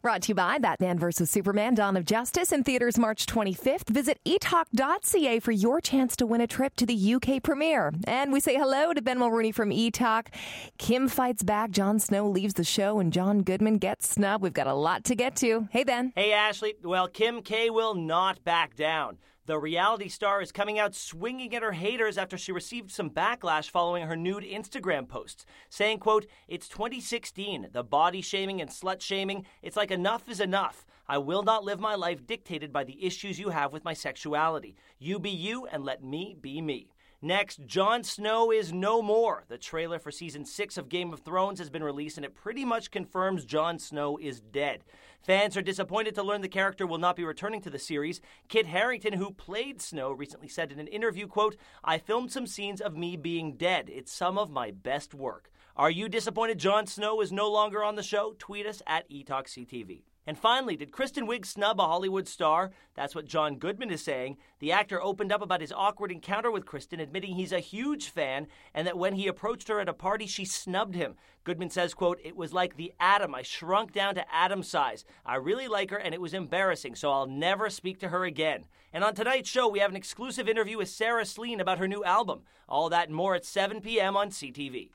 Brought to you by Batman vs. Superman Dawn of Justice in theaters March 25th. Visit etalk.ca for your chance to win a trip to the UK premiere. And we say hello to Ben Mulroney from eTalk. Kim fights back, Jon Snow leaves the show, and John Goodman gets snubbed. We've got a lot to get to. Hey, Ben. Hey, Ashley. Well, Kim K will not back down. The reality star is coming out swinging at her haters after she received some backlash following her nude Instagram posts, saying, quote, It's 2016, the body shaming and slut shaming, it's like enough is enough. I will not live my life dictated by the issues you have with my sexuality. You be you and let me be me. Next, Jon Snow is no more. The trailer for season 6 of Game of Thrones has been released and it pretty much confirms Jon Snow is dead. Fans are disappointed to learn the character will not be returning to the series. Kit Harington, who played Snow, recently said in an interview, quote, I filmed some scenes of me being dead. It's some of my best work. Are you disappointed Jon Snow is no longer on the show? Tweet us at eTalkCTV. And finally, did Kristen Wiig snub a Hollywood star? That's what John Goodman is saying. The actor opened up about his awkward encounter with Kristen, admitting he's a huge fan and that when he approached her at a party, she snubbed him. Goodman says, quote, It was like the atom. I shrunk down to atom size. I really like her and it was embarrassing, so I'll never speak to her again. And on tonight's show, we have an exclusive interview with Sarah Slean about her new album. All that and more at 7 p.m. on CTV.